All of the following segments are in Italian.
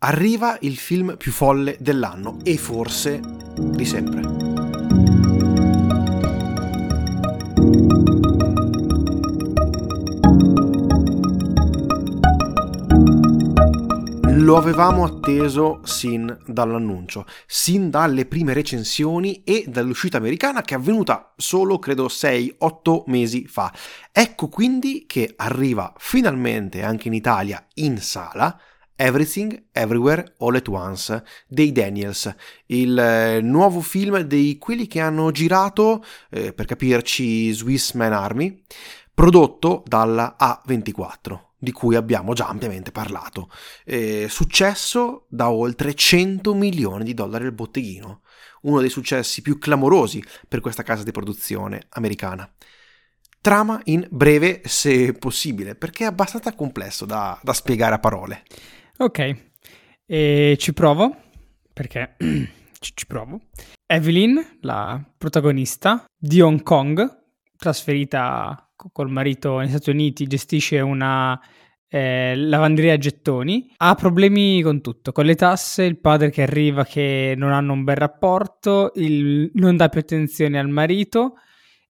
arriva il film più folle dell'anno e forse di sempre. Lo avevamo atteso sin dall'annuncio, sin dalle prime recensioni e dall'uscita americana che è avvenuta solo credo 6-8 mesi fa. Ecco quindi che arriva finalmente anche in Italia in sala Everything Everywhere All at Once dei Daniels, il eh, nuovo film di quelli che hanno girato, eh, per capirci, Swiss Man Army, prodotto dalla A24 di cui abbiamo già ampiamente parlato. Eh, successo da oltre 100 milioni di dollari al botteghino, uno dei successi più clamorosi per questa casa di produzione americana. Trama in breve se possibile, perché è abbastanza complesso da, da spiegare a parole. Ok, e ci provo perché ci, ci, provo. Evelyn, la protagonista di Hong Kong, trasferita col marito negli Stati Uniti, gestisce una eh, lavanderia a gettoni, ha problemi con tutto, con le tasse, il padre che arriva che non hanno un bel rapporto, il, non dà più attenzione al marito.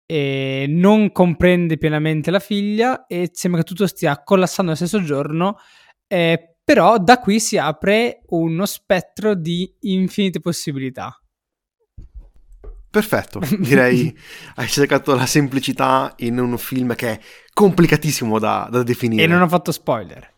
E non comprende pienamente la figlia e sembra che tutto stia collassando allo stesso giorno eh, però da qui si apre uno spettro di infinite possibilità. Perfetto, direi hai cercato la semplicità in un film che è complicatissimo da, da definire. E non ho fatto spoiler.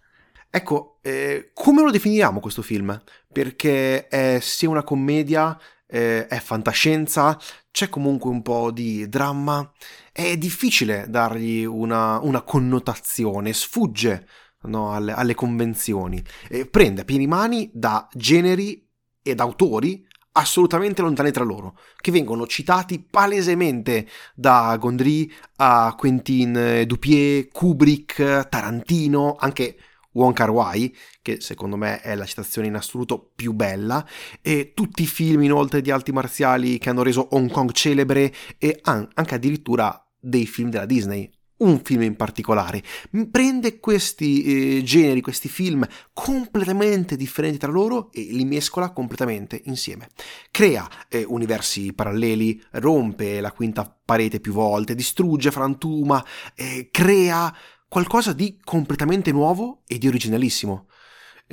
Ecco, eh, come lo definiamo questo film? Perché è sia una commedia, eh, è fantascienza, c'è comunque un po' di dramma, è difficile dargli una, una connotazione, sfugge no, alle, alle, convenzioni. Eh, prende a pieni mani da generi ed autori assolutamente lontani tra loro, che vengono citati palesemente da Gondry a Quentin Dupier, Kubrick, Tarantino, anche Wong Kar Wai, che secondo me è la citazione in assoluto più bella, e tutti i film inoltre di arti marziali che hanno reso Hong Kong celebre e anche addirittura dei film della Disney, un film in particolare, prende questi eh, generi, questi film completamente differenti tra loro e li mescola completamente insieme. Crea eh, universi paralleli, rompe la quinta parete più volte, distrugge, frantuma, eh, crea qualcosa di completamente nuovo e di originalissimo.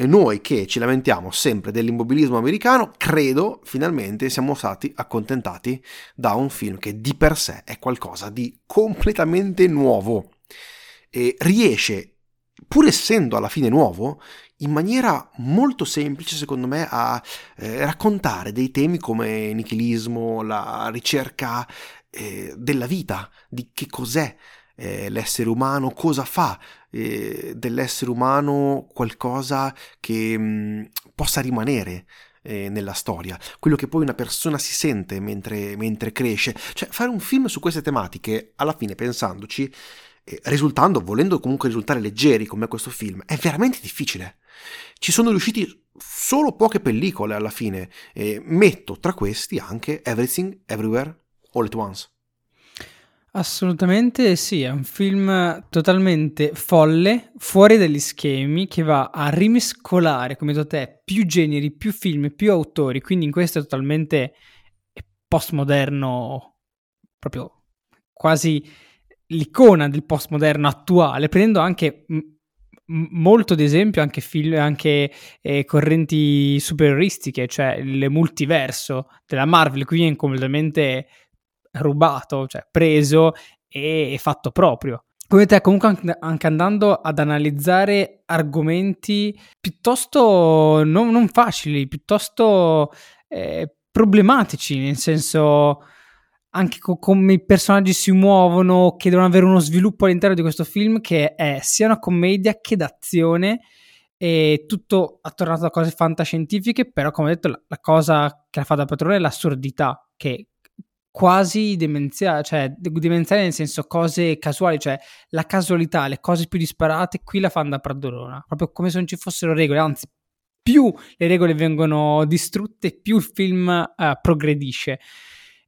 E noi che ci lamentiamo sempre dell'immobilismo americano, credo finalmente siamo stati accontentati da un film che di per sé è qualcosa di completamente nuovo. E riesce, pur essendo alla fine nuovo, in maniera molto semplice, secondo me, a eh, raccontare dei temi come nichilismo, la ricerca eh, della vita, di che cos'è eh, l'essere umano, cosa fa eh, dell'essere umano qualcosa che mh, mm, possa rimanere eh, nella storia, quello che poi una persona si sente mentre, mentre, cresce. Cioè, fare un film su queste tematiche, alla fine pensandoci, eh, risultando, volendo comunque risultare leggeri come questo film, è veramente difficile. Ci sono riusciti solo poche pellicole alla fine, metto tra questi anche Everything, Everywhere, All at Once. Assolutamente sì, è un film totalmente folle, fuori dagli schemi, che va a rimescolare, come detto te, più generi, più film, più autori, quindi in questo è totalmente postmoderno, proprio quasi l'icona del postmoderno attuale, prendendo anche m- molto ad esempio anche, film, anche eh, correnti superioristiche, cioè il multiverso della Marvel, qui è completamente rubato, cioè preso e fatto proprio. Come te, comunque anche andando ad analizzare argomenti piuttosto non, non facili, piuttosto eh, problematici, nel senso anche co- come i personaggi si muovono, che devono avere uno sviluppo all'interno di questo film che è sia una commedia che d'azione e tutto attorno a cose fantascientifiche, però come ho detto la, la cosa che la fa da padrone è l'assurdità, che quasi demenziale, cioè demenziale nel senso cose casuali, cioè la casualità, le cose più disparate, qui la fanno da Pradorona, proprio come se non ci fossero regole, anzi più le regole vengono distrutte, più il film uh, progredisce.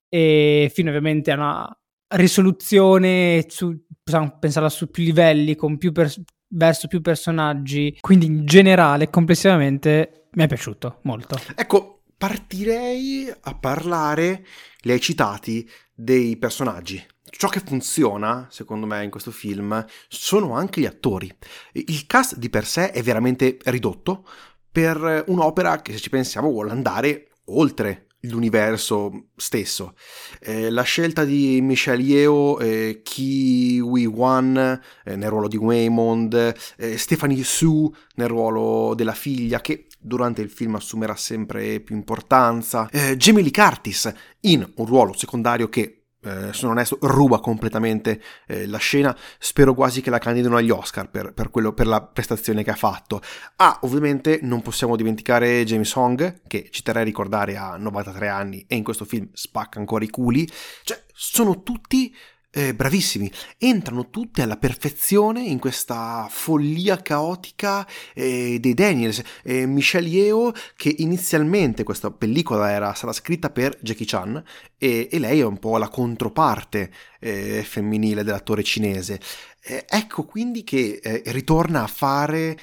E fino ovviamente a una risoluzione, su, possiamo pensarla su più livelli, con più, pers- verso più personaggi, quindi in generale, complessivamente, mi è piaciuto molto. Ecco, partirei a parlare, li hai citati, dei personaggi. Ciò che funziona, secondo me, in questo film sono anche gli attori. Il cast di per sé è veramente ridotto per un'opera che, se ci pensiamo, vuole andare oltre l'universo stesso. Eh, la scelta di Michelle Yeo, eh, Ki Wee Wan eh, nel ruolo di Waymond, eh, Stephanie Su nel ruolo della figlia che durante il film assumerà sempre più importanza, eh, Jamie Lee Curtis in un ruolo secondario che eh, sono onesto, ruba completamente eh, la scena. Spero quasi che la candidino agli Oscar per, per, quello, per, la prestazione che ha fatto. Ah, ovviamente non possiamo dimenticare James Hong, che ci terrei a ricordare ha 93 anni e in questo film spacca ancora i culi. Cioè, sono tutti eh, bravissimi, entrano tutti alla perfezione in questa follia caotica eh, dei Daniels. Eh, Michelle Yeo, che inizialmente questa pellicola era stata scritta per Jackie Chan, e, e lei è un po' la controparte eh, femminile dell'attore cinese. Eh, ecco quindi che eh, ritorna a fare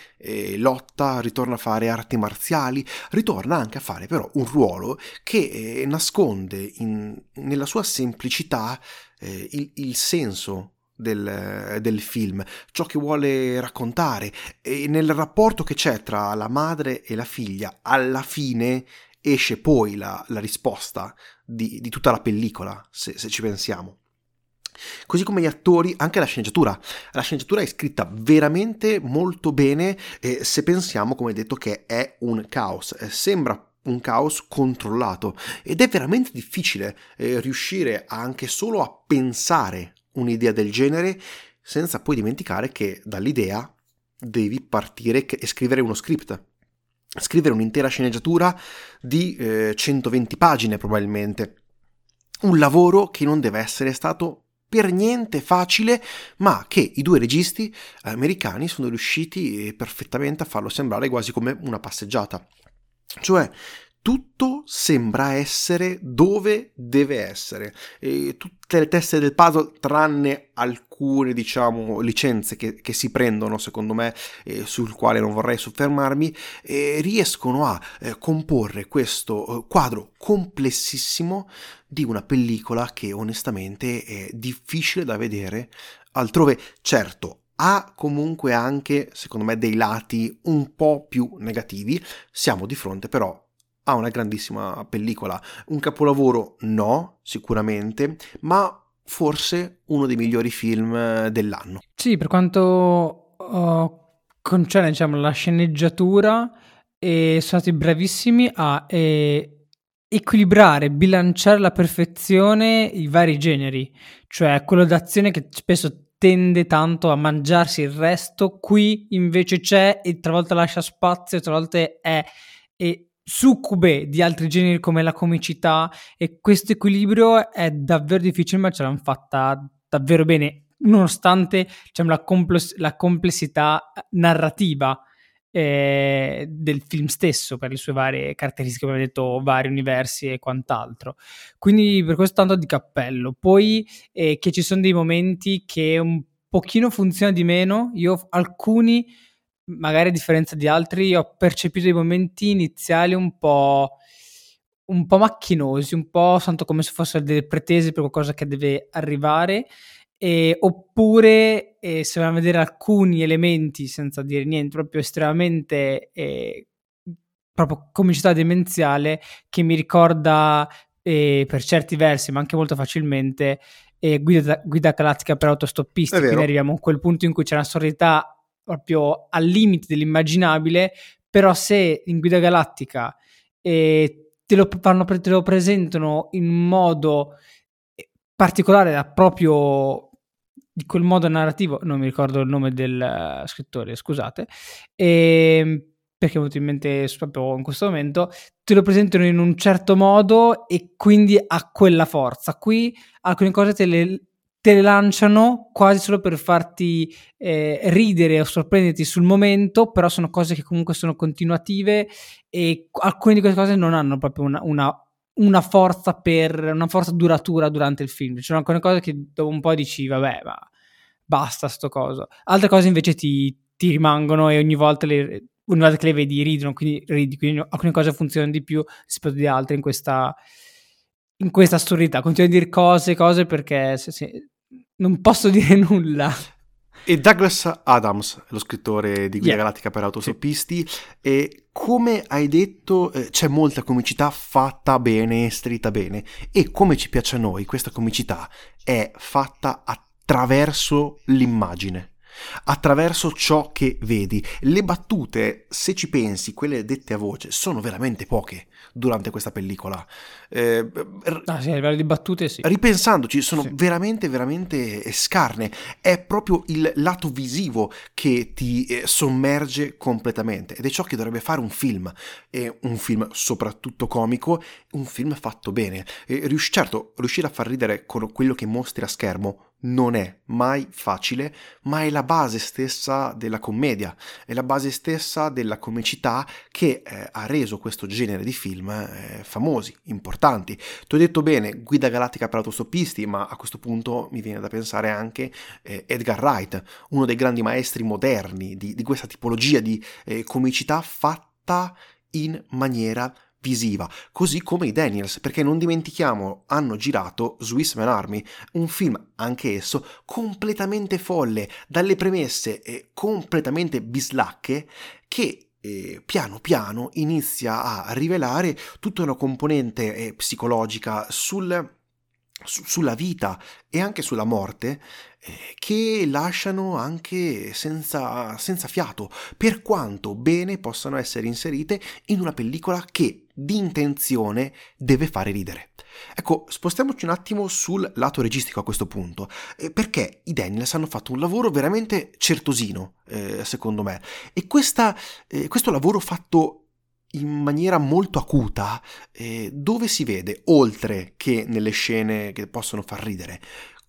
lotta, ritorna a fare arti marziali, ritorna anche a fare però un ruolo che nasconde in, nella sua semplicità eh, il, il, senso del, del, film, ciò che vuole raccontare e nel rapporto che c'è tra la madre e la figlia, alla fine esce poi la, la risposta di, di, tutta la pellicola, se, se ci pensiamo. Così come gli attori, anche la sceneggiatura. La sceneggiatura è scritta veramente molto bene eh, se pensiamo, come detto, che è un caos. Eh, sembra un caos controllato ed è veramente difficile eh, riuscire anche solo a pensare un'idea del genere senza poi dimenticare che dall'idea devi partire e scrivere uno script. Scrivere un'intera sceneggiatura di eh, 120 pagine probabilmente. Un lavoro che non deve essere stato per niente facile, ma che i due registi americani sono riusciti perfettamente a farlo sembrare quasi come una passeggiata. Cioè, tutto sembra essere dove deve essere. E tutte le teste del puzzle, tranne alcune, diciamo, licenze che, che si prendono, secondo me, eh, sul quale non vorrei soffermarmi, eh, riescono a eh, comporre questo eh, quadro complessissimo di una pellicola che onestamente è difficile da vedere altrove. Certo, ha comunque anche, secondo me, dei lati un po' più negativi. Siamo di fronte però a una grandissima pellicola. Un capolavoro no, sicuramente, ma forse uno dei migliori film eh, dell'anno. Sì, per quanto uh, concerne diciamo, la sceneggiatura, e sono stati bravissimi a eh, equilibrare, bilanciare alla perfezione i vari generi, cioè quello d'azione che spesso tende tanto a mangiarsi il resto, qui invece c'è e talvolta lascia spazio, talvolta è, è succube di altri generi come la comicità e questo equilibrio è davvero difficile ma ce l'hanno fatta davvero bene nonostante diciamo, la, compl- la, complessità narrativa eh, del film stesso per le sue varie caratteristiche, come detto, vari universi e quant'altro. Quindi per questo tanto di cappello. Poi eh, che ci sono dei momenti che un pochino funziona di meno, io alcuni magari a differenza di altri, ho percepito dei momenti iniziali un po', un po' macchinosi, un po' santo come se fossero delle pretese per qualcosa che deve arrivare. E, oppure eh, se vogliamo vedere alcuni elementi senza dire niente, proprio estremamente eh, proprio comicità demenziale che mi ricorda eh, per certi versi, ma anche molto facilmente, eh, guida, guida galattica per autostoppisti. Quindi arriviamo a quel punto in cui c'è una sordità proprio al limite dell'immaginabile, però se in Guida Galattica eh, te, lo, fanno, te lo presentano in modo eh, particolare da proprio quel modo narrativo, non mi ricordo il nome del uh, scrittore, scusate, e, ehm, perché è venuto in mente proprio in questo momento, te lo presentano in un certo modo e quindi ha quella forza. Qui alcune cose te le, te le lanciano quasi solo per farti eh, ridere o sorprenderti sul momento, però sono cose che comunque sono continuative e alcune di queste cose non hanno proprio una, una, una forza per una forza duratura durante il film. Ci sono alcune cose che dopo un po' dici, vabbè, ma basta sto coso. Altre cose invece ti, ti rimangono e ogni volta, le, ogni volta che le vedi ridono, quindi ridi, quindi alcune cose funzionano di più rispetto ad altre in questa, in questa assurdità. Continuo a dire cose, cose perché se, se, non posso dire nulla. E Douglas Adams, lo scrittore di Guida yeah. Galattica per autostoppisti, sì. e come hai detto eh, c'è molta comicità fatta bene, scritta bene, e come ci piace a noi questa comicità è fatta attraverso l'immagine attraverso ciò che vedi. Le battute, se ci pensi, quelle dette a voce, sono veramente poche durante questa pellicola. Eh, ah, sì, a livello di battute sì. Ripensandoci, sono sì. veramente, veramente scarne. È proprio il lato visivo che ti eh, sommerge completamente ed è ciò che dovrebbe fare un film. È un film soprattutto comico, un film fatto bene. E, certo, riuscire a far ridere con quello che mostri a schermo non è mai facile, ma è la base stessa della commedia, è la base stessa della comicità che eh, ha reso questo genere di film eh, famosi, importanti. Ti ho detto bene, Guida Galattica per autostoppisti, ma a questo punto mi viene da pensare anche eh, Edgar Wright, uno dei grandi maestri moderni di, di questa tipologia di eh, comicità fatta in maniera visiva, così come i Daniels, perché non dimentichiamo, hanno girato Swiss Man Army, un film anche esso completamente folle, dalle premesse completamente bislacche, che eh, piano piano inizia a rivelare tutta una componente eh, psicologica sul su, sulla vita e anche sulla morte eh, che lasciano anche senza, senza fiato, per quanto bene possano essere inserite in una pellicola che di intenzione deve fare ridere. Ecco, spostiamoci un attimo sul lato registico a questo punto, eh, perché i Daniels hanno fatto un lavoro veramente certosino, eh, secondo me, e questa, eh, questo lavoro fatto in maniera molto acuta, eh, dove si vede, oltre che nelle scene che possono far ridere,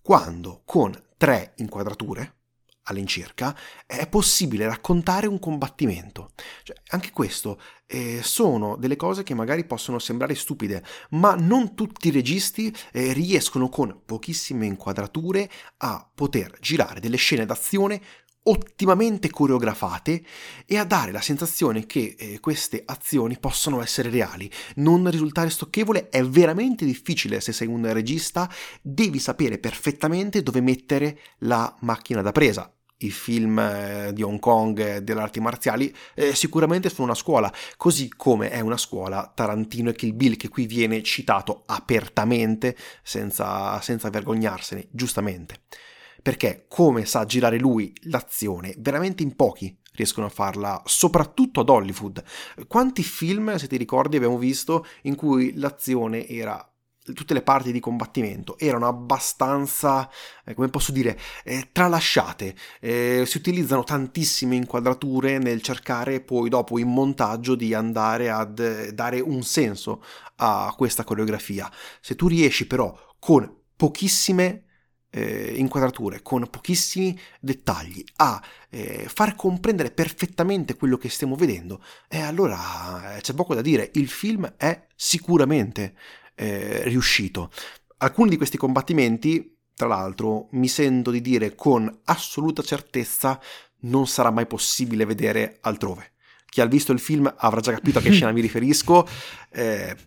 quando con tre inquadrature all'incirca è possibile raccontare un combattimento. Cioè, anche questo eh, sono delle cose che magari possono sembrare stupide, ma non tutti i registi eh, riescono con pochissime inquadrature a poter girare delle scene d'azione ottimamente coreografate e a dare la sensazione che eh, queste azioni possono essere reali, non risultare stocchevole è veramente difficile. Se sei un regista, devi sapere perfettamente dove mettere la macchina da presa. I film eh, di Hong Kong eh, delle arti marziali eh, sicuramente sono una scuola, così come è una scuola Tarantino e Kill Bill che qui viene citato apertamente senza, senza vergognarsene, giustamente perché come sa girare lui l'azione, veramente in pochi riescono a farla, soprattutto ad Hollywood. Quanti film, se ti ricordi, abbiamo visto in cui l'azione era tutte le parti di combattimento erano abbastanza, eh, come posso dire, eh, tralasciate. Eh, si utilizzano tantissime inquadrature nel cercare poi dopo in montaggio di andare ad eh, dare un senso a questa coreografia. Se tu riesci però con pochissime eh, inquadrature con pochissimi dettagli a eh, far comprendere perfettamente quello che stiamo vedendo, e eh, allora c'è poco da dire, il film è sicuramente eh, riuscito. Alcuni di questi combattimenti, tra l'altro, mi sento di dire con assoluta certezza non sarà mai possibile vedere altrove. Chi ha visto il film avrà già capito a che scena mi riferisco. Eh,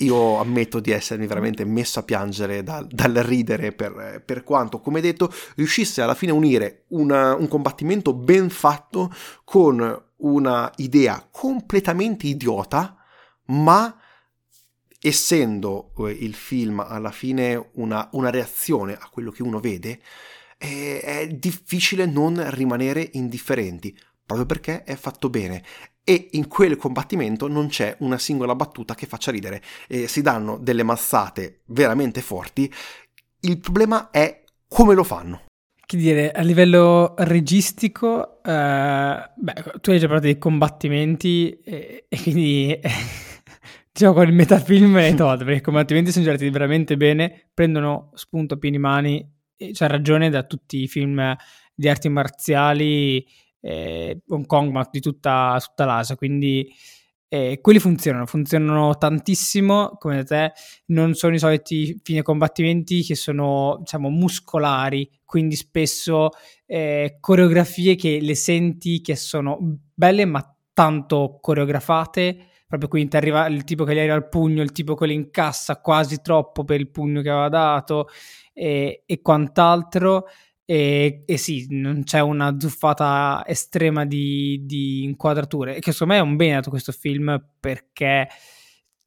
io ammetto di essermi veramente messo a piangere dal, dal ridere per, per, quanto, come detto, riuscisse alla fine a unire una, un combattimento ben fatto con una idea completamente idiota, ma essendo eh, il film alla fine una, una reazione a quello che uno vede, è, è difficile non rimanere indifferenti proprio perché è fatto bene e in quel combattimento non c'è una singola battuta che faccia ridere, eh, si danno delle massate veramente forti, il problema è come lo fanno. Che dire, a livello registico, eh, beh, tu hai già parlato dei combattimenti e, e quindi diciamo con il metafilm è tosto, perché i combattimenti sono girati veramente bene, prendono spunto a pieni mani, c'è ragione da tutti i film di arti marziali eh, Hong Kong, ma di tutta, tutta l'Asia. Quindi E quelli funzionano, funzionano tantissimo, come te, non sono i soliti fine combattimenti che sono, diciamo, muscolari, quindi spesso eh, coreografie che le senti che sono belle ma tanto coreografate, proprio qui ti arriva il tipo che gli arriva al pugno, il tipo che li incassa quasi troppo per il pugno che aveva dato e, e quant'altro. E, e, sì, non c'è una zuffata estrema di, di, inquadrature. Che secondo me è un bene dato questo film perché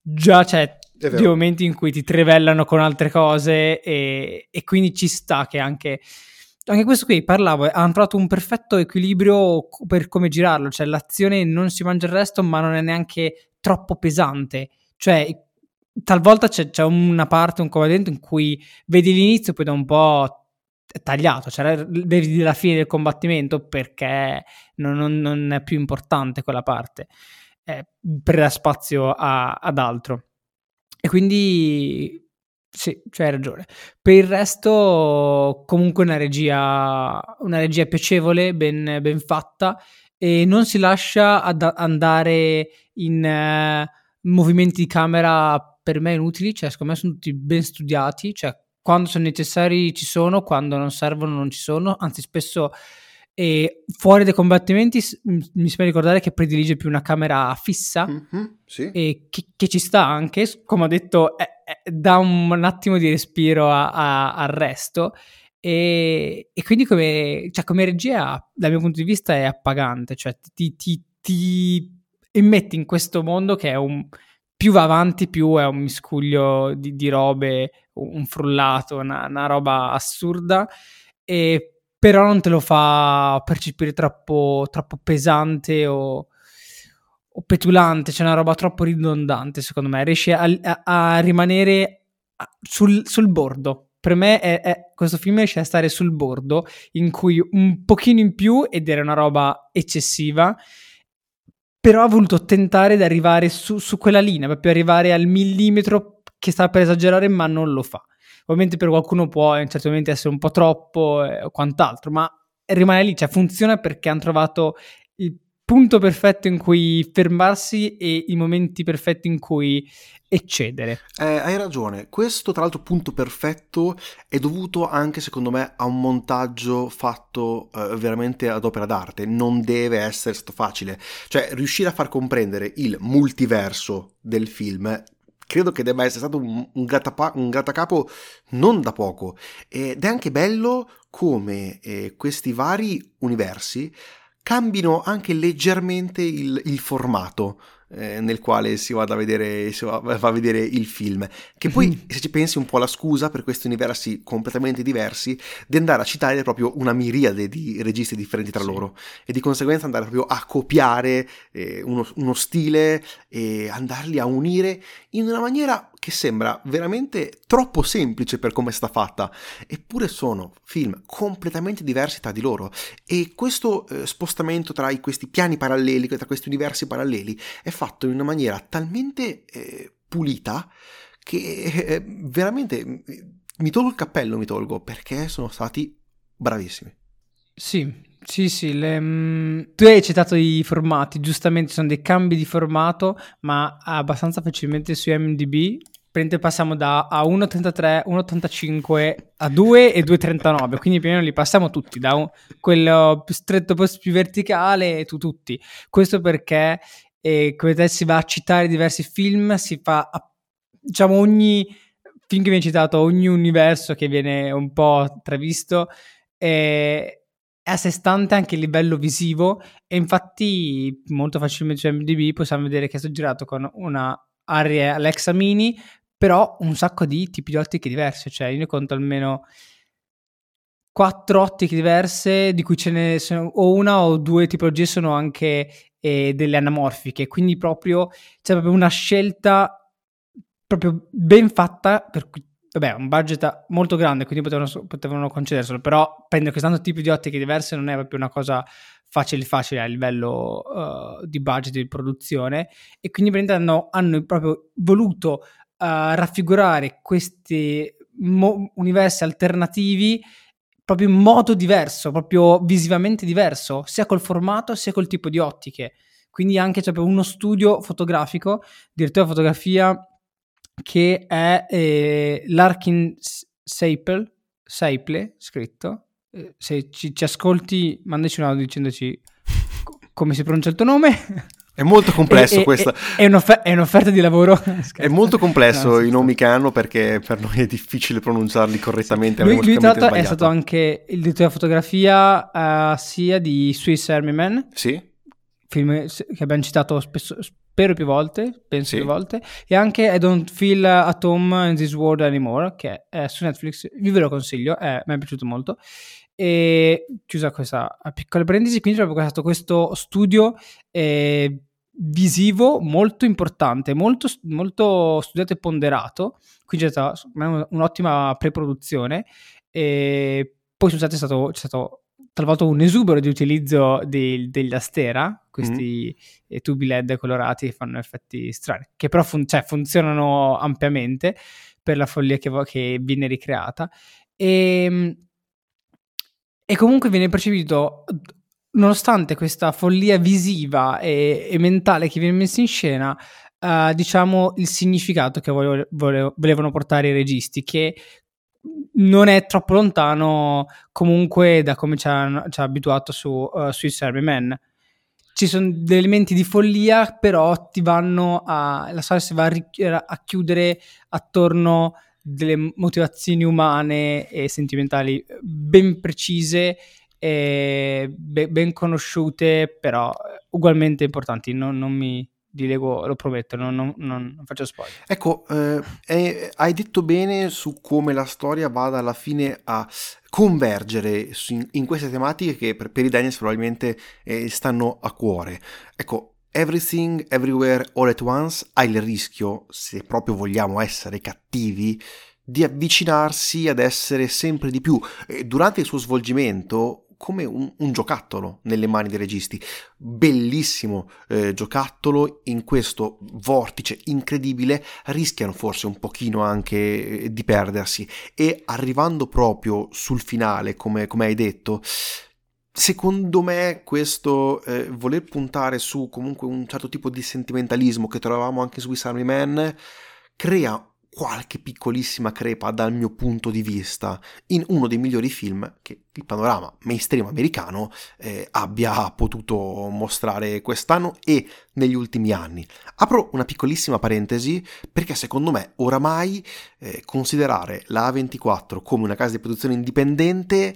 già c'è dei momenti in cui ti trivellano con altre cose e, e quindi ci sta che anche, anche questo qui parlavo, hanno trovato un perfetto equilibrio per come girarlo, cioè l'azione non si mangia il resto ma non è neanche troppo pesante, cioè talvolta c'è, c'è una parte, un combattimento in cui vedi l'inizio poi da un po' tagliato, cioè vedi la fine del combattimento perché non, non, non è più importante quella parte, eh, per spazio a, ad altro. E quindi sì, cioè hai ragione. Per il resto, comunque una regia, una regia piacevole, ben, ben fatta e non si lascia ad andare in uh, movimenti di camera per me inutili, cioè secondo me sono tutti ben studiati, cioè quando sono necessari ci sono, quando non servono non ci sono, anzi spesso eh, fuori dai combattimenti mi sembra ricordare che predilige più una camera fissa mm-hmm, sì. e che, che, ci sta anche, come ho detto, è, è, dà un, un, attimo di respiro a, a, al resto. E, e quindi come, cioè, come, regia dal mio punto di vista è appagante, cioè ti, ti, ti immetti in questo mondo che è un più va avanti, più è un miscuglio di, di robe, un frullato, una, una, roba assurda, e però non te lo fa percepire troppo, troppo pesante o, o petulante, c'è una roba troppo ridondante, secondo me. Riesce a, a, a rimanere sul, sul, bordo. Per me è, è, questo film riesce a stare sul bordo, in cui un pochino in più, ed era una roba eccessiva, però ha voluto tentare di arrivare su, su quella linea, proprio arrivare al millimetro che sta per esagerare, ma non lo fa. Ovviamente per qualcuno può in certi momenti essere un po' troppo eh, o quant'altro, ma rimane lì, cioè funziona perché hanno trovato punto perfetto in cui fermarsi e i momenti perfetti in cui eccedere. Eh, hai ragione, questo tra l'altro punto perfetto è dovuto anche secondo me a un montaggio fatto eh, veramente ad opera d'arte, non deve essere stato facile, cioè riuscire a far comprendere il multiverso del film credo che debba essere stato un, un, grattapa- un grattacapo non da poco. Ed è anche bello come eh, questi vari universi cambino anche leggermente il, il formato eh, nel quale si va a vedere, si va, va a vedere il film. Che poi, mm-hmm. se ci pensi, un po' la scusa per questi universi completamente diversi di andare a citare proprio una miriade di registi differenti tra sì. loro e di conseguenza andare proprio a copiare eh, uno, uno stile e andarli a unire in una maniera che sembra veramente troppo semplice per come sta fatta, eppure sono film completamente diversi tra di loro e questo eh, spostamento tra questi piani paralleli, tra questi universi paralleli, è fatto in una maniera talmente eh, pulita che eh, veramente mi tolgo il cappello, mi tolgo, perché sono stati bravissimi. Sì, sì, sì, le, mh, tu hai citato i formati, giustamente sono dei cambi di formato, ma abbastanza facilmente su MDB Prende, passiamo da a 1,33, 1,85 a 2 e 2,39, quindi più o meno li passiamo tutti, da un, quello più stretto più verticale e tu tutti. Questo perché, eh, come te si va a citare diversi film, si fa, diciamo, ogni film che viene citato, ogni universo che viene un po' travisto, eh, è a sé stante anche a livello visivo e infatti molto facilmente su MDB possiamo vedere che è stato girato con una Alexa Mini però un sacco di tipi di ottiche diverse, cioè io ne conto almeno quattro ottiche diverse, di cui ce ne sono o una o due tipologie sono anche eh, delle anamorfiche, quindi proprio c'è proprio una scelta proprio ben fatta, per cui vabbè, un budget molto grande, quindi potevano, potevano concederselo, però prendere questi tipi di ottiche diverse non è proprio una cosa facile facile a livello uh, di budget di produzione e quindi hanno, hanno proprio voluto raffigurare questi mo- universi alternativi proprio in modo diverso, proprio visivamente diverso, sia col formato sia col tipo di ottiche. quindi anche c'è uno studio fotografico, direttore di fotografia che è eh, Larkin Seiple, Seiple scritto. Eh, se ci, ci, ascolti, mandaci un audio dicendoci come si pronuncia il tuo nome. È molto complesso è, questo. È, è, un'offer- è, un'offerta di lavoro. è molto complesso no, i nomi che hanno perché per noi è difficile pronunciarli correttamente. Lui, lui tra l'altro è stato anche il direttore di fotografia uh, sia di Swiss Army Man. Sì. Film che abbiamo citato spesso, spero più volte, penso sì. più volte. E anche I Don't Feel at Home in This World Anymore, che è su Netflix. Vi ve lo consiglio, eh, mi è piaciuto molto. E chiusa questa piccola parentesi, quindi proprio stato questo studio eh, visivo molto importante, molto, molto studiato e ponderato, quindi c'è stata un'ottima pre-produzione e poi scusate, è stato, c'è stato talvolta un esubero di utilizzo di, degli Astera, questi mm. tubi LED colorati che fanno effetti strani, che però fun- cioè, funzionano ampiamente per la follia che, che viene ricreata. E, ehm, e comunque viene percepito, nonostante questa follia visiva e, e mentale che viene messa in scena, uh, diciamo il significato che vole, vole, volevano portare i registi, che non è troppo lontano comunque da come ci ha, ci ha abituato su uh, Swiss Army Man. Ci sono degli elementi di follia, però ti vanno a. la storia si va a, a chiudere attorno delle motivazioni umane e sentimentali ben precise e ben conosciute, però ugualmente importanti. Non, non mi dilego, lo prometto, non, non, non faccio spoiler. Ecco, eh, eh, hai detto bene su come la storia vada alla fine a convergere in, in queste tematiche che per, per i Daniels probabilmente eh, stanno a cuore. Ecco, Everything, Everywhere, All at Once ha il rischio, se proprio vogliamo essere cattivi, di avvicinarsi ad essere sempre di più. Durante il suo svolgimento come un, un, giocattolo nelle mani dei registi. Bellissimo eh, giocattolo in questo vortice incredibile, rischiano forse un pochino anche eh, di perdersi e arrivando proprio sul finale, come, come hai detto, Secondo me questo eh, voler puntare su comunque un certo tipo di sentimentalismo che trovavamo anche su Swiss Army Man crea qualche piccolissima crepa dal mio punto di vista in uno dei migliori film che il panorama mainstream americano eh, abbia potuto mostrare quest'anno e negli ultimi anni. Apro una piccolissima parentesi perché secondo me oramai eh, considerare la A24 come una casa di produzione indipendente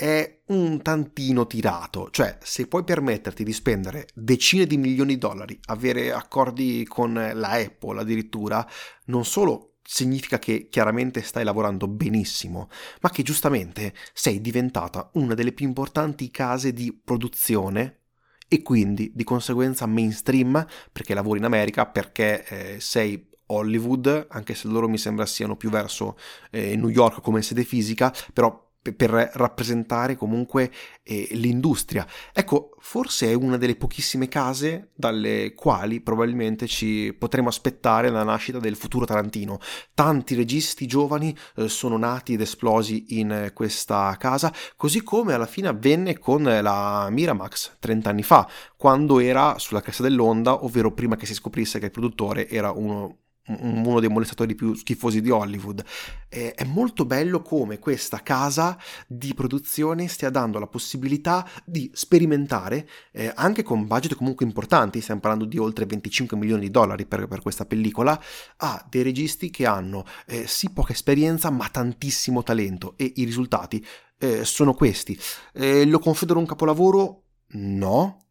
è un tantino tirato, cioè se puoi permetterti di spendere decine di milioni di dollari, avere accordi con la Apple addirittura, non solo significa che chiaramente stai lavorando benissimo, ma che giustamente sei diventata una delle più importanti case di produzione e quindi di conseguenza mainstream perché lavori in America, perché eh, sei Hollywood, anche se loro mi sembra siano più verso eh, New York come sede fisica, però per rappresentare comunque eh, l'industria. Ecco, forse è una delle pochissime case dalle quali probabilmente ci potremo aspettare la nascita del futuro Tarantino. Tanti registi giovani eh, sono nati ed esplosi in questa casa, così come alla fine avvenne con la Miramax 30 anni fa, quando era sulla cresta dell'onda, ovvero prima che si scoprisse che il produttore era uno uno dei molestatori più schifosi di Hollywood. Eh, è molto bello come questa casa di produzione stia dando la possibilità di sperimentare, eh, anche con budget comunque importanti, stiamo parlando di oltre 25 milioni di dollari per, per questa pellicola, a dei registi che hanno eh, sì poca esperienza ma tantissimo talento e i risultati eh, sono questi. Eh, lo considero un capolavoro? No,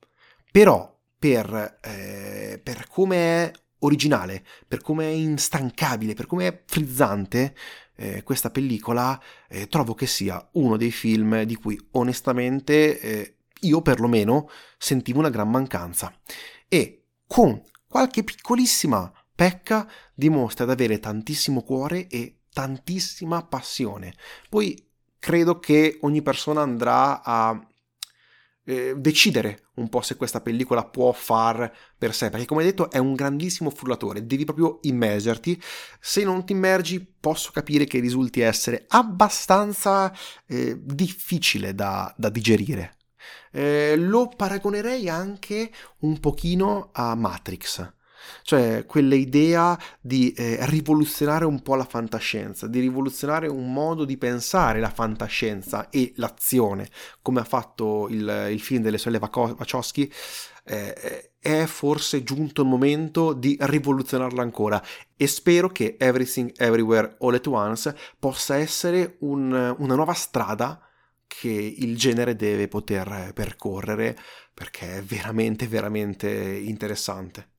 però per, eh, per come è originale, per come è instancabile, per come è frizzante eh, questa pellicola, eh, trovo che sia uno dei film di cui onestamente eh, io perlomeno sentivo una gran mancanza. E con qualche piccolissima pecca dimostra di avere tantissimo cuore e tantissima passione. Poi credo che ogni persona andrà a eh, decidere un po' se questa pellicola può far per sé, perché come detto è un grandissimo frullatore, devi proprio immergerti, se non ti immergi posso capire che risulti essere abbastanza eh, difficile da, da digerire. Eh, lo paragonerei anche un pochino a Matrix cioè quell'idea di eh, rivoluzionare un po' la fantascienza, di rivoluzionare un modo di pensare la fantascienza e l'azione, come ha fatto il, il film delle sorelle Wachowski, eh, è forse giunto il momento di rivoluzionarla ancora e spero che Everything Everywhere All at Once possa essere un, una nuova strada che il genere deve poter percorrere perché è veramente veramente interessante.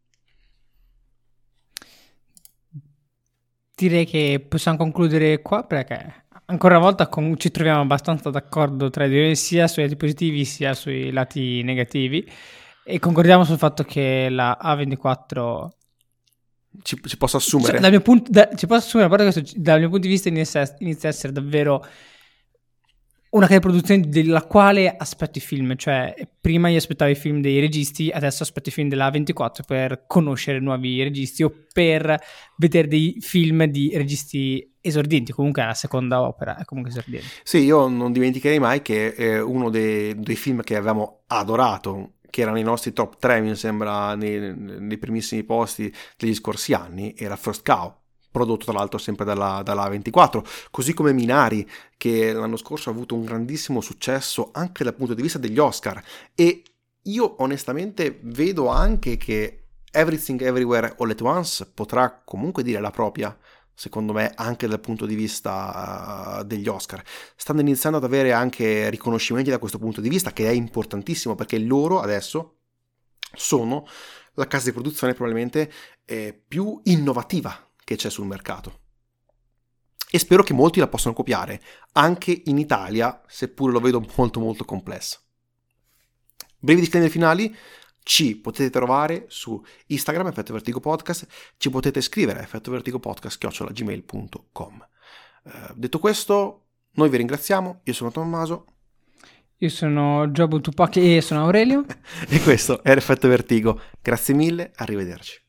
Direi che possiamo concludere qua perché ancora una volta ci troviamo abbastanza d'accordo tra di noi sia sui lati positivi sia sui lati negativi. E concordiamo sul fatto che la A24 ci, ci possa assumere? Cioè, dal mio punto, da, ci posso assumere a parte questo dal mio punto di vista inizia, inizia a essere davvero una casa di produzione della quale aspetto i film, cioè prima io aspettavo i film dei registi, adesso aspetto i film della 24 per conoscere nuovi registi o per vedere dei film di registi esordienti, comunque è la seconda opera, è comunque esordiente. Sì, io non dimenticherei mai che eh, uno dei, dei film che avevamo adorato che erano i nostri top 3, mi sembra, nei, nei primissimi posti degli scorsi anni, era First Cow prodotto tra l'altro sempre dalla, dalla 24, così come Minari, che l'anno scorso ha avuto un grandissimo successo anche dal punto di vista degli Oscar. E io onestamente vedo anche che Everything Everywhere All at Once potrà comunque dire la propria, secondo me, anche dal punto di vista uh, degli Oscar. Stanno iniziando ad avere anche riconoscimenti da questo punto di vista, che è importantissimo perché loro adesso sono la casa di produzione probabilmente eh, più innovativa che c'è sul mercato. E spero che molti la possano copiare, anche in Italia, seppure lo vedo molto molto complesso. Brevi disclaimer finali, ci potete trovare su Instagram, Effetto Vertigo Podcast, ci potete scrivere a effettovertigopodcast.gmail.com eh, Detto questo, noi vi ringraziamo, io sono Tommaso. Io sono Job Tupac e sono Aurelio. e questo è Effetto Vertigo. Grazie mille, arrivederci.